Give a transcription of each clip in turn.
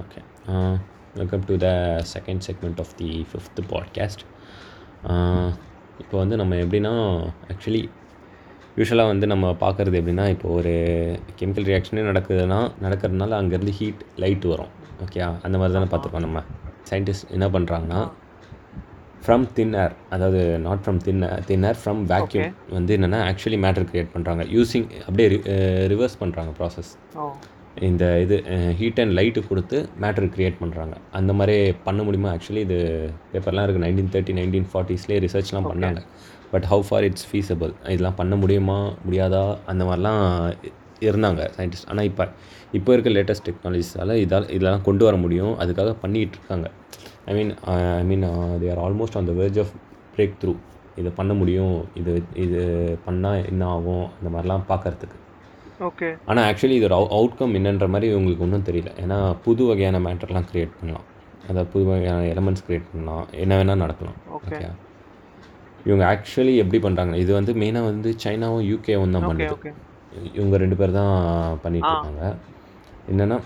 Okay welcome to the second segment of the fifth podcast இப்போ வந்து நம்ம எப்படின்னா ஆக்சுவலி யூஸ்வலாக வந்து நம்ம பார்க்குறது எப்படின்னா இப்போ ஒரு கெமிக்கல் ரியாக்ஷனே நடக்குதுன்னா நடக்கிறதுனால அங்கேருந்து ஹீட் லைட் வரும். ஓகே அந்த மாதிரி தானே பார்த்துருக்கோம் நம்ம. சயின்டிஸ்ட் என்ன பண்ணுறாங்கன்னா ஃப்ரம் தின் ஏர் அதாவது not from thin thin air from vacuum வந்து என்னென்னா ஆக்சுவலி மேட்டர் க்ரியேட் பண்ணுறாங்க யூஸிங் அப்படியே ரிவர்ஸ் பண்ணுறாங்க ப்ராசஸ் இந்த இது ஹீட் அண்ட் லைட்டு கொடுத்து மேட்டர் க்ரியேட் பண்ணுறாங்க அந்த மாதிரி பண்ண முடியுமா? ஆக்சுவலி இது பேப்பர்லாம் இருக்குது நைன்டீன் தேர்ட்டி நைன்டீன் ஃபார்ட்டிஸ்லேயே ரிசர்ச்லாம் பண்ணாங்க. But how far it's feasible இதெல்லாம் பண்ண முடியுமா? முடியாதா? அந்த மாதிரிலாம் இருந்தாங்க சயின்டிஸ்ட் ஆனால் இப்போ இப்போ இருக்க லேட்டஸ்ட் டெக்னாலஜிஸால் இதால் இதெல்லாம் கொண்டு வர முடியும். அதுக்காக பண்ணிகிட்டு இருக்காங்க. I mean I mean they are almost on the verge of breakthrough இதை பண்ண முடியும். இது இது பண்ணால் என்ன ஆகும்? அந்த மாதிரிலாம் பார்க்கறதுக்கு ஓகே ஆனால் ஆக்சுவலி இதோட அவுட்கம் என்னன்ற மாதிரி உங்களுக்கு ஒன்றும் தெரியல. ஏன்னா புது வகையான மேட்டர்லாம் க்ரியேட் பண்ணலாம். அதாவது புது வகையான எலமெண்ட்ஸ் க்ரியேட் பண்ணலாம். என்ன வேணால் நடக்கலாம் Okay. ஓகே இவங்க ஆக்சுவலி எப்படி பண்ணுறாங்க இது வந்து மெயினாக வந்து சைனாவும் யூகேவும் தான் பண்ணுது இவங்க ரெண்டு பேர் தான் பண்ணிட்டு. இருக்காங்க. என்னென்னா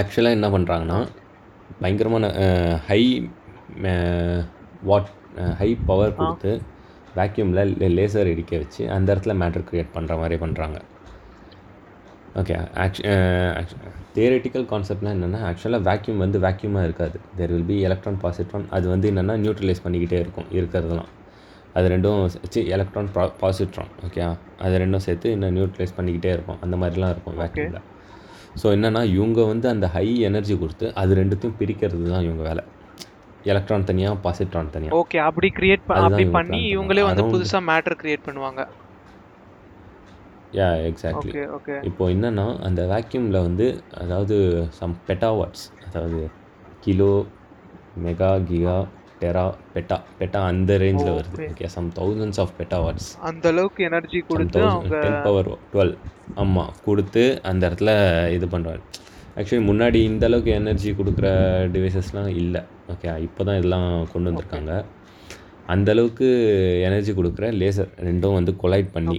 ஆக்சுவலாக என்ன பண்ணுறாங்கன்னா பயங்கரமான ஹை வாட் ஹை பவர் கொடுத்து வேக்யூமில் லேசர் இடிக்க வச்சு அந்த இடத்துல மேட்டர் க்ரியேட் பண்ணுற மாதிரி பண்ணுறாங்க ஓகே ஆக்சு தியரட்டிக்கல் கான்செப்ட்லாம் என்னென்னா ஆக்சுவலாக வேக்யூம் வந்து வேக்யூமாக இருக்காது. There will be electron positron அது வந்து என்னென்னா நியூட்ரலைஸ் பண்ணிக்கிட்டே இருக்கும் இருக்கிறதெல்லாம். அது ரெண்டும் சி எலக்ட்ரான் பாசிட்ரான் ஓகே அது ரெண்டும் சேர்த்து இன்னும் நியூட்ரலைஸ் பண்ணிக்கிட்டே இருக்கும். அந்த மாதிரிலாம் இருக்கும் வேக்யூமில் ஸோ என்னென்னா இவங்க வந்து அந்த ஹை எனர்ஜி கொடுத்து அது ரெண்டுத்தையும் பிரிக்கிறது தான் இவங்க வேலை. எலக்ட்ரான் தனியாக பாசிட்ரான் தனியாக ஓகே அப்படி கிரியேட் அப்படி பண்ணி இவங்களே வந்து பண்ணாங்க. புதுசா மேட்டர் கிரியேட் பண்ணுவாங்க. யா எக்ஸாக்ட்லி ஓகே ஓகே இப்போ என்னன்னா அந்த வேக்யூமில் வந்து அதாவது சம் பெட்டாவாட்ஸ் அதாவது kilo mega giga tera peta peta அந்த ரேஞ்சில் வருது. Okay some thousands of petawatts அந்த அளவுக்கு எனர்ஜி கொடுத்து டென் பவர் டுவெல் ஆமாம் கொடுத்து அந்த இடத்துல இது பண்ணுறாரு ஆக்சுவலி முன்னாடி இந்த அளவுக்கு எனர்ஜி கொடுக்குற டிவைசஸ்லாம் இல்லை. ஓகே இப்போ தான் இதெல்லாம் கொண்டு வந்திருக்காங்க. அந்த அளவுக்கு எனர்ஜி கொடுக்குற லேசர் ரெண்டும் வந்து கொலைட் பண்ணி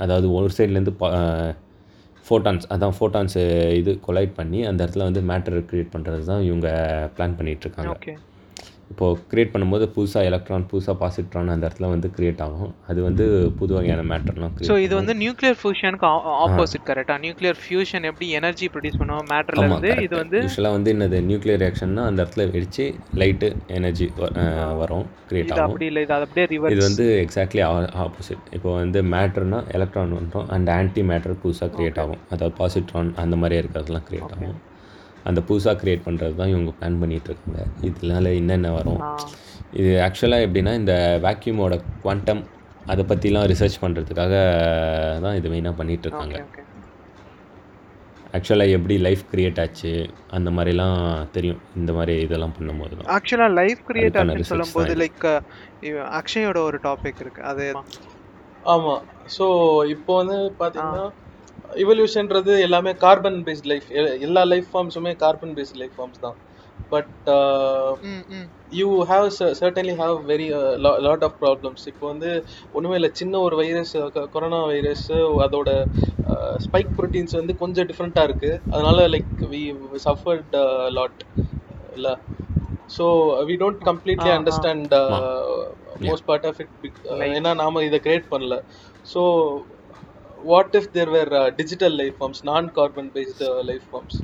அதாவது ஒரு சைட்லேருந்து ஃபோட்டான்ஸ் அதான் ஃபோட்டான்ஸு இது கொலைட் பண்ணி அந்த இடத்துல வந்து மேட்டர் க்ரியேட் பண்ணுறது தான் இவங்க பிளான் பண்ணிகிட்ருக்காங்க ஓகே இப்போது க்ரியேட் பண்ணும்போது புதுசாக எலக்ட்ரான் புதுசாக பாசிட்ரான் அந்த இடத்துல வந்து க்ரியேட் ஆகும். அது வந்து புது வகையான மேட்டர்லாம் ஸோ இது வந்து நியூக்ளியர் ஃபியூஷனுக்கு ஆப்போசிட் கரெக்டா நியூக்ளியர் ஃபியூஷன் எப்படி எனர்ஜி ப்ரொடியூஸ் பண்ணுவோம் மேட்டர்ல இருந்து இது வந்து யூஸ்வலாக வந்து என்னது? நியூக்ளியர் ரியாக்ஷன்னா அந்த இடத்துல வெடிச்சு லைட்டு எனர்ஜி வரும் க்ரியேட் இது ஆகும். அப்படி இல்லை இது அப்படியே இது ரிவர்ஸ் வந்து எக்ஸாக்ட்லி ஆப்போசிட் இப்போ வந்து மேட்டர்னா எலக்ட்ரான் வந்துடும் அண்ட் ஆன்டி மேட்டர் புதுசாக க்ரியேட் ஆகும். அதாவது பாசிட்ரான் அந்த மாதிரி இருக்கிறதெல்லாம் க்ரியேட் ஆகும். அந்த புதுசாக க்ரியேட் பண்ணுறது தான் இவங்க பிளான் பண்ணிட்டு இருக்காங்க இதனால என்னென்ன வரும்? இது ஆக்சுவலாக எப்படின்னா இந்த வேக்யூமோட குவாண்டம் அதை பற்றிலாம் ரிசர்ச் பண்ணுறதுக்காக தான் இது மெயினாக பண்ணிட்டு இருக்காங்க ஓகே ஓகே. ஆக்சுவலாக எப்படி லைஃப் கிரியேட் ஆச்சு அந்த மாதிரிலாம் தெரியும். இந்த மாதிரி இதெல்லாம் பண்ணும்போது தான். ஆக்சுவலா லைஃப் கிரியேட் ஆச்சுன்னு சொல்லும்போது லைக் அக்ஷயோட ஒரு டாபிக் இருக்கு. அது ஆமாம் ஸோ இப்போ வந்து பார்த்தீங்கன்னா இவல்யூஷன்றது எல்லாமே கார்பன் பேஸ்ட் லைஃப் எல்லா லைஃப் ஃபார்ம்ஸுமே கார்பன் பேஸ்ட் லைஃப் ஃபார்ம்ஸ் தான் but hmm hmm. You have certainly have very lot of problems இப்போ வந்து ஒன்றுமே இல்லை சின்ன ஒரு வைரஸ் கொரோனா வைரஸ் அதோட ஸ்பைக் ப்ரோட்டீன்ஸ் வந்து கொஞ்சம் டிஃப்ரெண்ட்டாக இருக்குது அதனால லைக் வி சஃபர்ட் லாட் இல்லை? So we don't completely. Understand most part of it ஏன்னா நாம இதை கிரியேட் பண்ணல. So what if there were digital life forms non carbon based life forms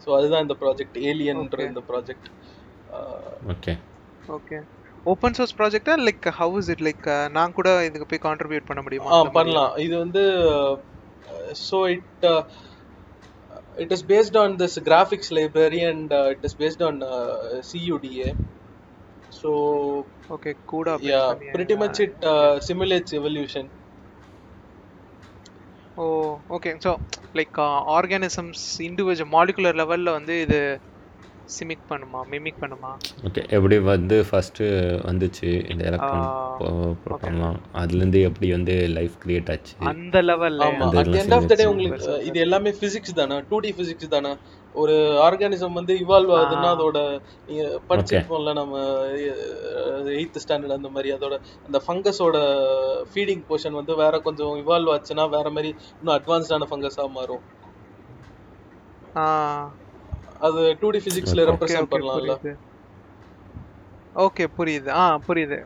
so அதுதான் இந்த ப்ராஜெக்ட் ஏலியன்ற Okay. இந்த project okay okay open source ப்ராஜெக்டா like how is it like நான் கூட இதுக்கு போய் கான்ட்ரிபியூட் பண்ண முடியுமா? ஆ அந்த மாதிரி? பண்ணலாம். இது வந்து so it it is based on this graphics library and it is based on CUDA so okay கூட yeah pretty much it uh, simulates evolution. Oh okay so like organisms individual molecular லெவலில் வந்து இது சிமிக் பண்ணுமா mimic பண்ணுமா? Okay எப்படி வந்து first வந்துச்சு இந்த எலக்ட்ரான் ப்ரோட்டான்லாம் அதுலேருந்து எப்படி வந்து லைஃப் கிரியேட் ஆச்சு? அந்த லெவல்ல ஆமா அந்த at end of the day உங்களுக்கு இது எல்லாமே பிசிக்ஸ் தானே? டூ டி பிசிக்ஸ் தானே? ஒரு ஆர்கானிசம் வந்து இவால்வ் ஆகுதுன்னா. அதோட நீங்க படிச்சிருப்போம்ல நம்ம எயித் ஸ்டாண்டர்ட் அந்த மாதிரி அதோட அந்த ஃபங்கஸோட ஃபீடிங் போர்ஷன் வந்து வேற கொஞ்சம் இவால்வ் ஆச்சுன்னா வேற மாதிரி இன்னும் அட்வான்ஸ்டான ஃபங்கஸா மாறும். ஆ. அது டூ டி பிசிக்ஸ்ல ரெப்ரசென்ட் ஓகே பண்ணலாம்ல புரியுது. ஓகே புரியுது. ஆ புரியுது.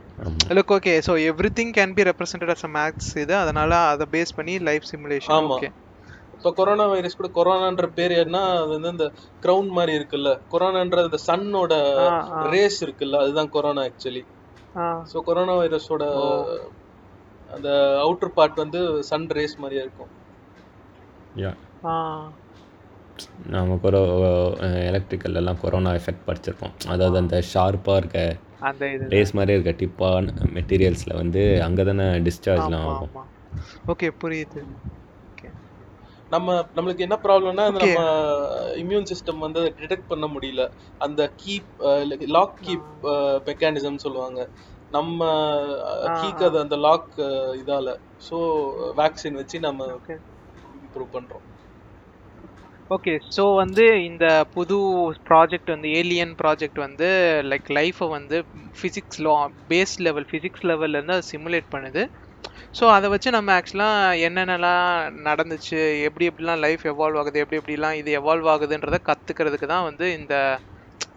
Look okay so everything can be represented as a max இது. அதனால அதை பேஸ் பண்ணி லைஃப் சிமுலேஷன் ஓகே இப்போ கொரோனா வைரஸ் கூட கொரோனான்ற பேர் என்ன அது வந்து இந்த கிரவுன் மாதிரி இருக்குல்ல. கொரோனான்ற இந்த சன்னோட ரேஸ் இருக்குல்ல. அதுதான் கொரோனா ஆக்சுவலி ஸோ கொரோனா வைரஸோட அந்த அவுட்டர் பார்ட் வந்து சன் ரேஸ் மாதிரியே இருக்கும். நாம கொரோ எலக்ட்ரிக்கல் எல்லாம் கொரோனா எஃபெக்ட் படிச்சிருப்போம். அதாவது அந்த ஷார்ப்பாக இருக்க அந்த இது. ரேஸ் மாதிரியே இருக்க டிப்பான மெட்டீரியல்ஸில் வந்து அங்கே தானே டிஸ்சார்ஜ்லாம் ஆகும். ஓகே புரியுது. நம்ம நம்மளுக்கு என்ன ப்ராப்ளம்னா நம்ம இம்யூன் சிஸ்டம் வந்து டிடெக்ட் பண்ண முடியல. அந்த கீப் லாக் கீப் மெக்கானிசம் சொல்லுவாங்க. நம்ம கீக்கு அது அந்த லாக் இதால. ஸோ வேக்சின் வச்சு நம்ம இம்ப்ரூவ் பண்றோம். ஓகே ஸோ வந்து இந்த புது ப்ராஜெக்ட் வந்து ஏலியன் ப்ராஜெக்ட் வந்து லைக் லைஃப்பை வந்து physics law base level physics லெவல்லேருந்து அது சிமுலேட் பண்ணுது. ஸோ அதை வச்சு நம்ம ஆக்சுவலாக என்னென்னலாம் நடந்துச்சு எப்படி எப்படிலாம் லைஃப் எவால்வ் ஆகுது எப்படி எப்படிலாம் இது எவால்வ் ஆகுதுன்றதை கற்றுக்கிறதுக்கு தான் வந்து இந்த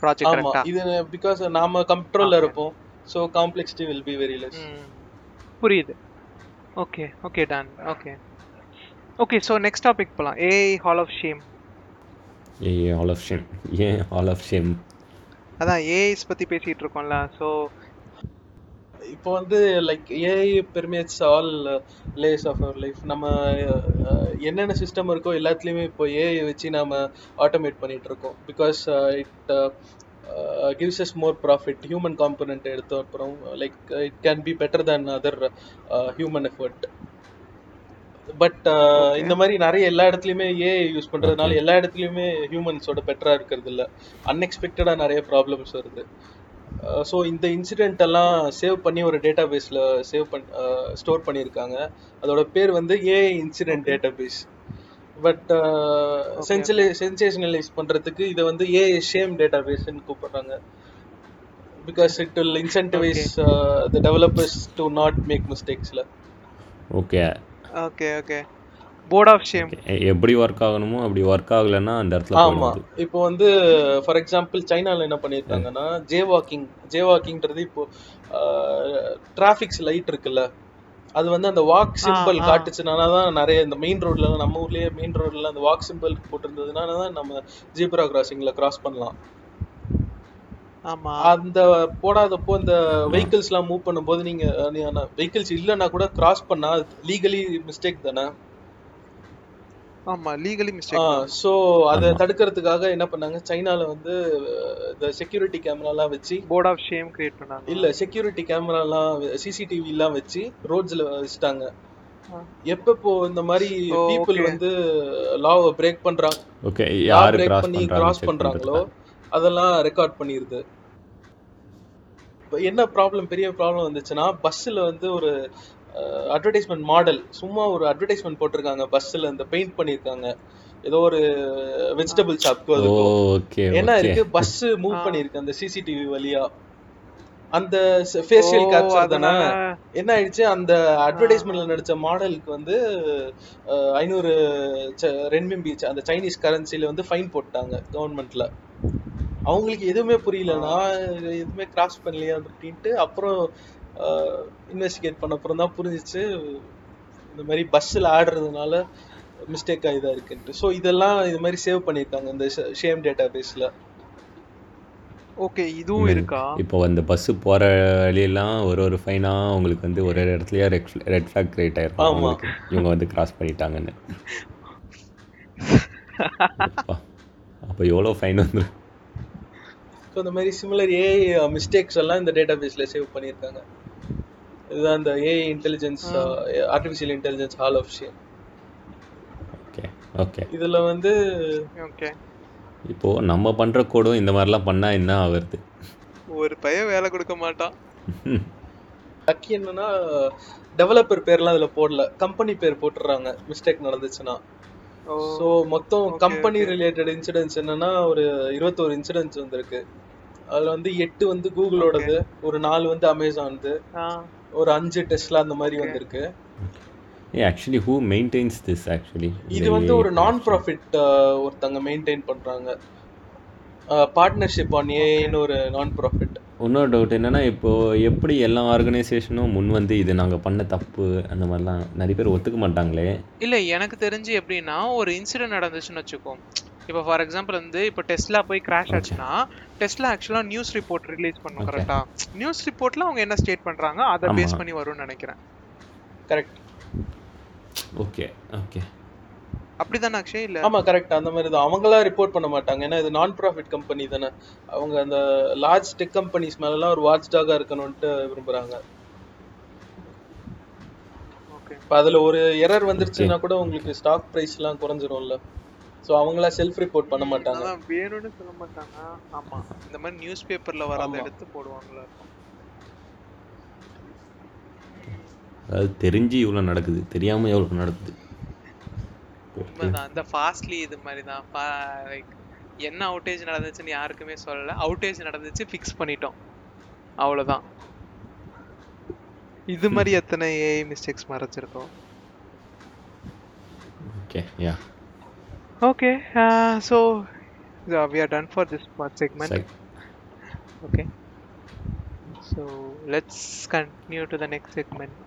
ப்ராஜெக்ட் ஆமா. கரெக்டா இது பிகாஸ் நாம கண்ட்ரோல்ல இருப்போம். So complexity will be very less புரியுது. Okay okay done okay okay so next topic போகலாம் AI hall of shame a all of shame ஏன் ஆல் ஆஃப் ஷேம் அதான் ஏஐஸ் பற்றி பேசிகிட்டு இருக்கோம்ல. ஸோ இப்போ வந்து like AI permeates all layers of our life நம்ம என்னென்ன சிஸ்டம் இருக்கோ எல்லாத்துலேயுமே இப்போ ஏஐ வச்சு நாம ஆட்டோமேட் பண்ணிட்டு இருக்கோம். Because it gives us more profit human component எடுத்த அப்புறம் like it can be better than other human effort but இந்த மாதிரி நிறைய எல்லா இடத்துலையுமே ஏஐ யூஸ் ஓகே பண்றதுனால எல்லா இடத்துலையுமே ஹியூமன்ஸோட பெட்டரா இருக்கிறது இல்ல. அன்எக்ஸ்பெக்டடா நிறைய ப்ராப்ளம்ஸ் வருது. ஸோ இந்த இன்சிடென்ட் எல்லாம் சேவ் பண்ணி ஒரு டேட்டா பேஸ்ல சேவ் பண்ணி ஸ்டோர் பண்ணியிருக்காங்க. அதோட பேர் வந்து AI incident database but சென்சலே சென்சேஷனலைஸ் பண்றதுக்கு இதை வந்து ஏஐ ஷேம் டேட்டா பேஸ்ன்னு கூப்பிடுறாங்க. Because it will incentivise the developers to not make மிஸ்டேக்ஸ்ல okay okay okay board of shame எப்படி ஒர்க் ஆகணுமோ அப்படி ஒர்க் ஆகலைன்னா அந்த இடத்துல போயிடும் ஆமா. அது இப்போ வந்து ஃபார் எக்ஸாம்பிள் சைனால என்ன பண்ணியிருக்காங்கன்னா ஜே வாக்கிங் ஜே வாக்கிங்ன்றது இப்போ டிராஃபிக்ஸ் லைட் இருக்குல்ல அது வந்து அந்த வாக் சிம்பிள் காட்டுச்சுனால தான் நிறைய இந்த மெயின் ரோட்ல நம்ம ஊர்லயே மெயின் ரோட்ல அந்த வாக் சிம்பிள் போட்டிருந்ததுனால தான் நம்ம ஜீப்ரா கிராசிங்ல கிராஸ் பண்ணலாம். ஆமா. அந்த போடாதப்போ இந்த ஆ வெஹிக்கிள்ஸ்லாம் மூவ் பண்ணும்போது நீங்க வெஹிக்கிள்ஸ் இல்லைன்னா கூட கிராஸ் பண்ணா லீகலி மிஸ்டேக் தானே? ஆமா லீகலி மிஸ்டேக் ஸோ அதை தடுக்கிறதுக்காக என்ன பண்ணாங்க? சைனால வந்து இந்த செக்யூரிட்டி கேமராலாம் வச்சு போர்ட் ஆஃப் ஷேம் கிரியேட் பண்ணாங்களா இல்ல செக்யூரிட்டி கேமராலாம் சிசிடிவி எல்லாம் வச்சு ரோட்ஸ்ல வச்சுட்டாங்க. எப்பப்போ இந்த மாதிரி பீப்புள் வந்து லாவை பிரேக் பண்றாங்க ஓகே யார் பிரேக் கிராஸ் பண்ணி கிராஸ் பண்றாங்களோ அதெல்லாம் ரெக்கார்ட் பண்ணிருது. இப்போ என்ன ப்ராப்ளம் பெரிய ப்ராப்ளம் வந்துச்சுன்னா பஸ்ஸில் வந்து ஒரு அட்வர்டைஸ்மெண்ட் மாடல் சும்மா ஒரு அட்வர்டைஸ்மெண்ட் போட்டிருக்காங்க. பஸ்ஸில் இந்த பெயிண்ட் பண்ணியிருக்காங்க. ஏதோ ஒரு வெஜிடபிள் ஷாப்க்கு ஓகே என்ன இருக்கு? பஸ் மூவ் பண்ணிருக்கு அந்த சிசிடிவி வழியா. அந்த ஃபேஷியல் கேப்சர் தானே? என்ன ஆயிடுச்சு? அந்த அட்வர்டைஸ்மெண்ட்ல நடிச்ச மாடலுக்கு வந்து ஐநூறு ரென்மிம்பி அந்த சைனீஸ் கரன்சில வந்து ஃபைன் போட்டாங்க கவர்மெண்ட்ல அவங்களுக்கு எதுவுமே புரியல. ஆ. நான் எதுவுமே கிராஸ் பண்ணலையா அப்படின்ட்டு அப்புறம் இன்வெஸ்டிகேட் பண்ண அப்புறம் தான் புரிஞ்சிச்சு. இந்த மாதிரி பஸ்ஸில் ஆடுறதுனால மிஸ்டேக் ஆகிதா இருக்குன்ட்டு. ஸோ இதெல்லாம் இது மாதிரி சேவ் பண்ணியிருக்காங்க இந்த ஷேம் டேட்டா பேஸில் ஓகே இதுவும் இருக்கா? இப்போ அந்த பஸ்ஸு போகிற வழியெல்லாம் ஒரு ஒரு ஃபைனாக உங்களுக்கு வந்து ஒரு ஒரு இடத்துலயே ரெட் ரெட் ஃப்ளாக் கிரியேட் ஆயிருக்கும். இவங்க வந்து கிராஸ் பண்ணிட்டாங்கன்னு. அப்பா. அப்போ எவ்வளோ ஃபைன் வந்துடும் ஸோ இந்த மாதிரி சிமிலர் ஏஐ மிஸ்டேக்ஸ் எல்லாம் இந்த டேட்டா பேஸில் சேவ் பண்ணியிருக்காங்க. இதுதான் இந்த AI intelligence artificial intelligence hall of shame okay okay இதில் வந்து ஓகே இப்போது நம்ம பண்ணுற கோடும் இந்த மாதிரிலாம் பண்ணால் என்ன ஆகுறது? ஒரு பையன் வேலை கொடுக்க மாட்டான். லக்கி என்னன்னா டெவலப்பர் பேர்லாம் அதில் போடல. கம்பெனி பேர் போட்டுடுறாங்க மிஸ்டேக் நடந்துச்சுன்னா. ஸோ மொத்தம் கம்பெனி ரிலேட்டட் இன்சிடென்ட்ஸ் என்னன்னா ஒரு இருபத்தோரு இன்சிடென்ட்ஸ் வந்திருக்கு. அதில் வந்து எட்டு வந்து கூகுளோடது ஒரு நாலு வந்து அமேசான்து ஒரு அஞ்சு டெஸ்ட்ல அந்த மாதிரி வந்திருக்கு. ஏ actually who maintains this actually இது வந்து ஒரு நான் ப்ராஃபிட் ஒருத்தங்க மெயின்டைன் பண்றாங்க. பார்ட்னர்ஷிப் ஆன் ஏஐன்னு ஒரு நான் ப்ராஃபிட் இன்னொரு டவுட் என்னன்னா இப்போது எப்படி எல்லா ஆர்கனைசேஷனும் முன் வந்து இது நாங்கள் பண்ண தப்பு அந்த மாதிரிலாம் நிறைய பேர் ஒத்துக்க மாட்டாங்களே. இல்லை எனக்கு தெரிஞ்சு எப்படின்னா ஒரு இன்சிடென்ட் நடந்துச்சுன்னு வச்சுக்கோ. இப்போ ஃபார் எக்ஸாம்பிள் வந்து இப்போ டெஸ்லா போய் கிராஷ் ஆச்சுன்னா டெஸ்லா ஆக்சுவலாக நியூஸ் ரிப்போர்ட் ரிலீஸ் பண்ணும் Okay. கரெக்டா நியூஸ் ரிப்போர்ட்ல அவங்க என்ன ஸ்டேட் பண்றாங்க அதை பேஸ். பண்ணி வரும்னு நினைக்கிறேன். கரெக்ட் ஓகே ஓகே அப்படிதானே அக்ஷய்? இல்ல? ஆமா கரெக்ட் அந்த மாதிரி தான். அவங்களா ரிப்போர்ட் பண்ண மாட்டாங்க. ஏன்னா இது நான் ப்ராஃபிட் கம்பெனி தானே. அவங்க அந்த லார்ஜ் டெக் கம்பெனிஸ் மேலலாம் ஒரு வாட்ச் டாகா இருக்கணும்ட்டு விரும்புறாங்க. ஓகே இப்போ அதுல ஒரு எரர் வந்துருச்சுன்னா கூட உங்களுக்கு ஸ்டாக் பிரைஸ்லாம் குறைஞ்சிரும்ல. ஸோ அவங்களா செல்ஃப் ரிப்போர்ட் பண்ண மாட்டாங்க. வேணும்னு சொல்ல மாட்டாங்க. ஆமா. இந்த மாதிரி நியூஸ் பேப்பர்ல வரத. எடுத்து போடுவாங்களா? அதாவது தெரிஞ்சு இவ்வளோ நடக்குது. தெரியாமல் எவ்வளோ நடக்குது? உண்மைதான். இந்த ஃபாஸ்ட்லி இது மாதிரி தான் லைக் என்ன அவுட்டேஜ் நடந்துச்சுன்னு யாருக்குமே சொல்லல. அவுட்டேஜ் நடந்துச்சு ஃபிக்ஸ் பண்ணிட்டோம். அவ்வளவுதான். இது மாதிரி எத்தனை AI mistakes மறைச்சிருக்கோம்? Okay yeah Okay, uh, so uh, we are done for this part segment. Okay, so let's continue to the next segment.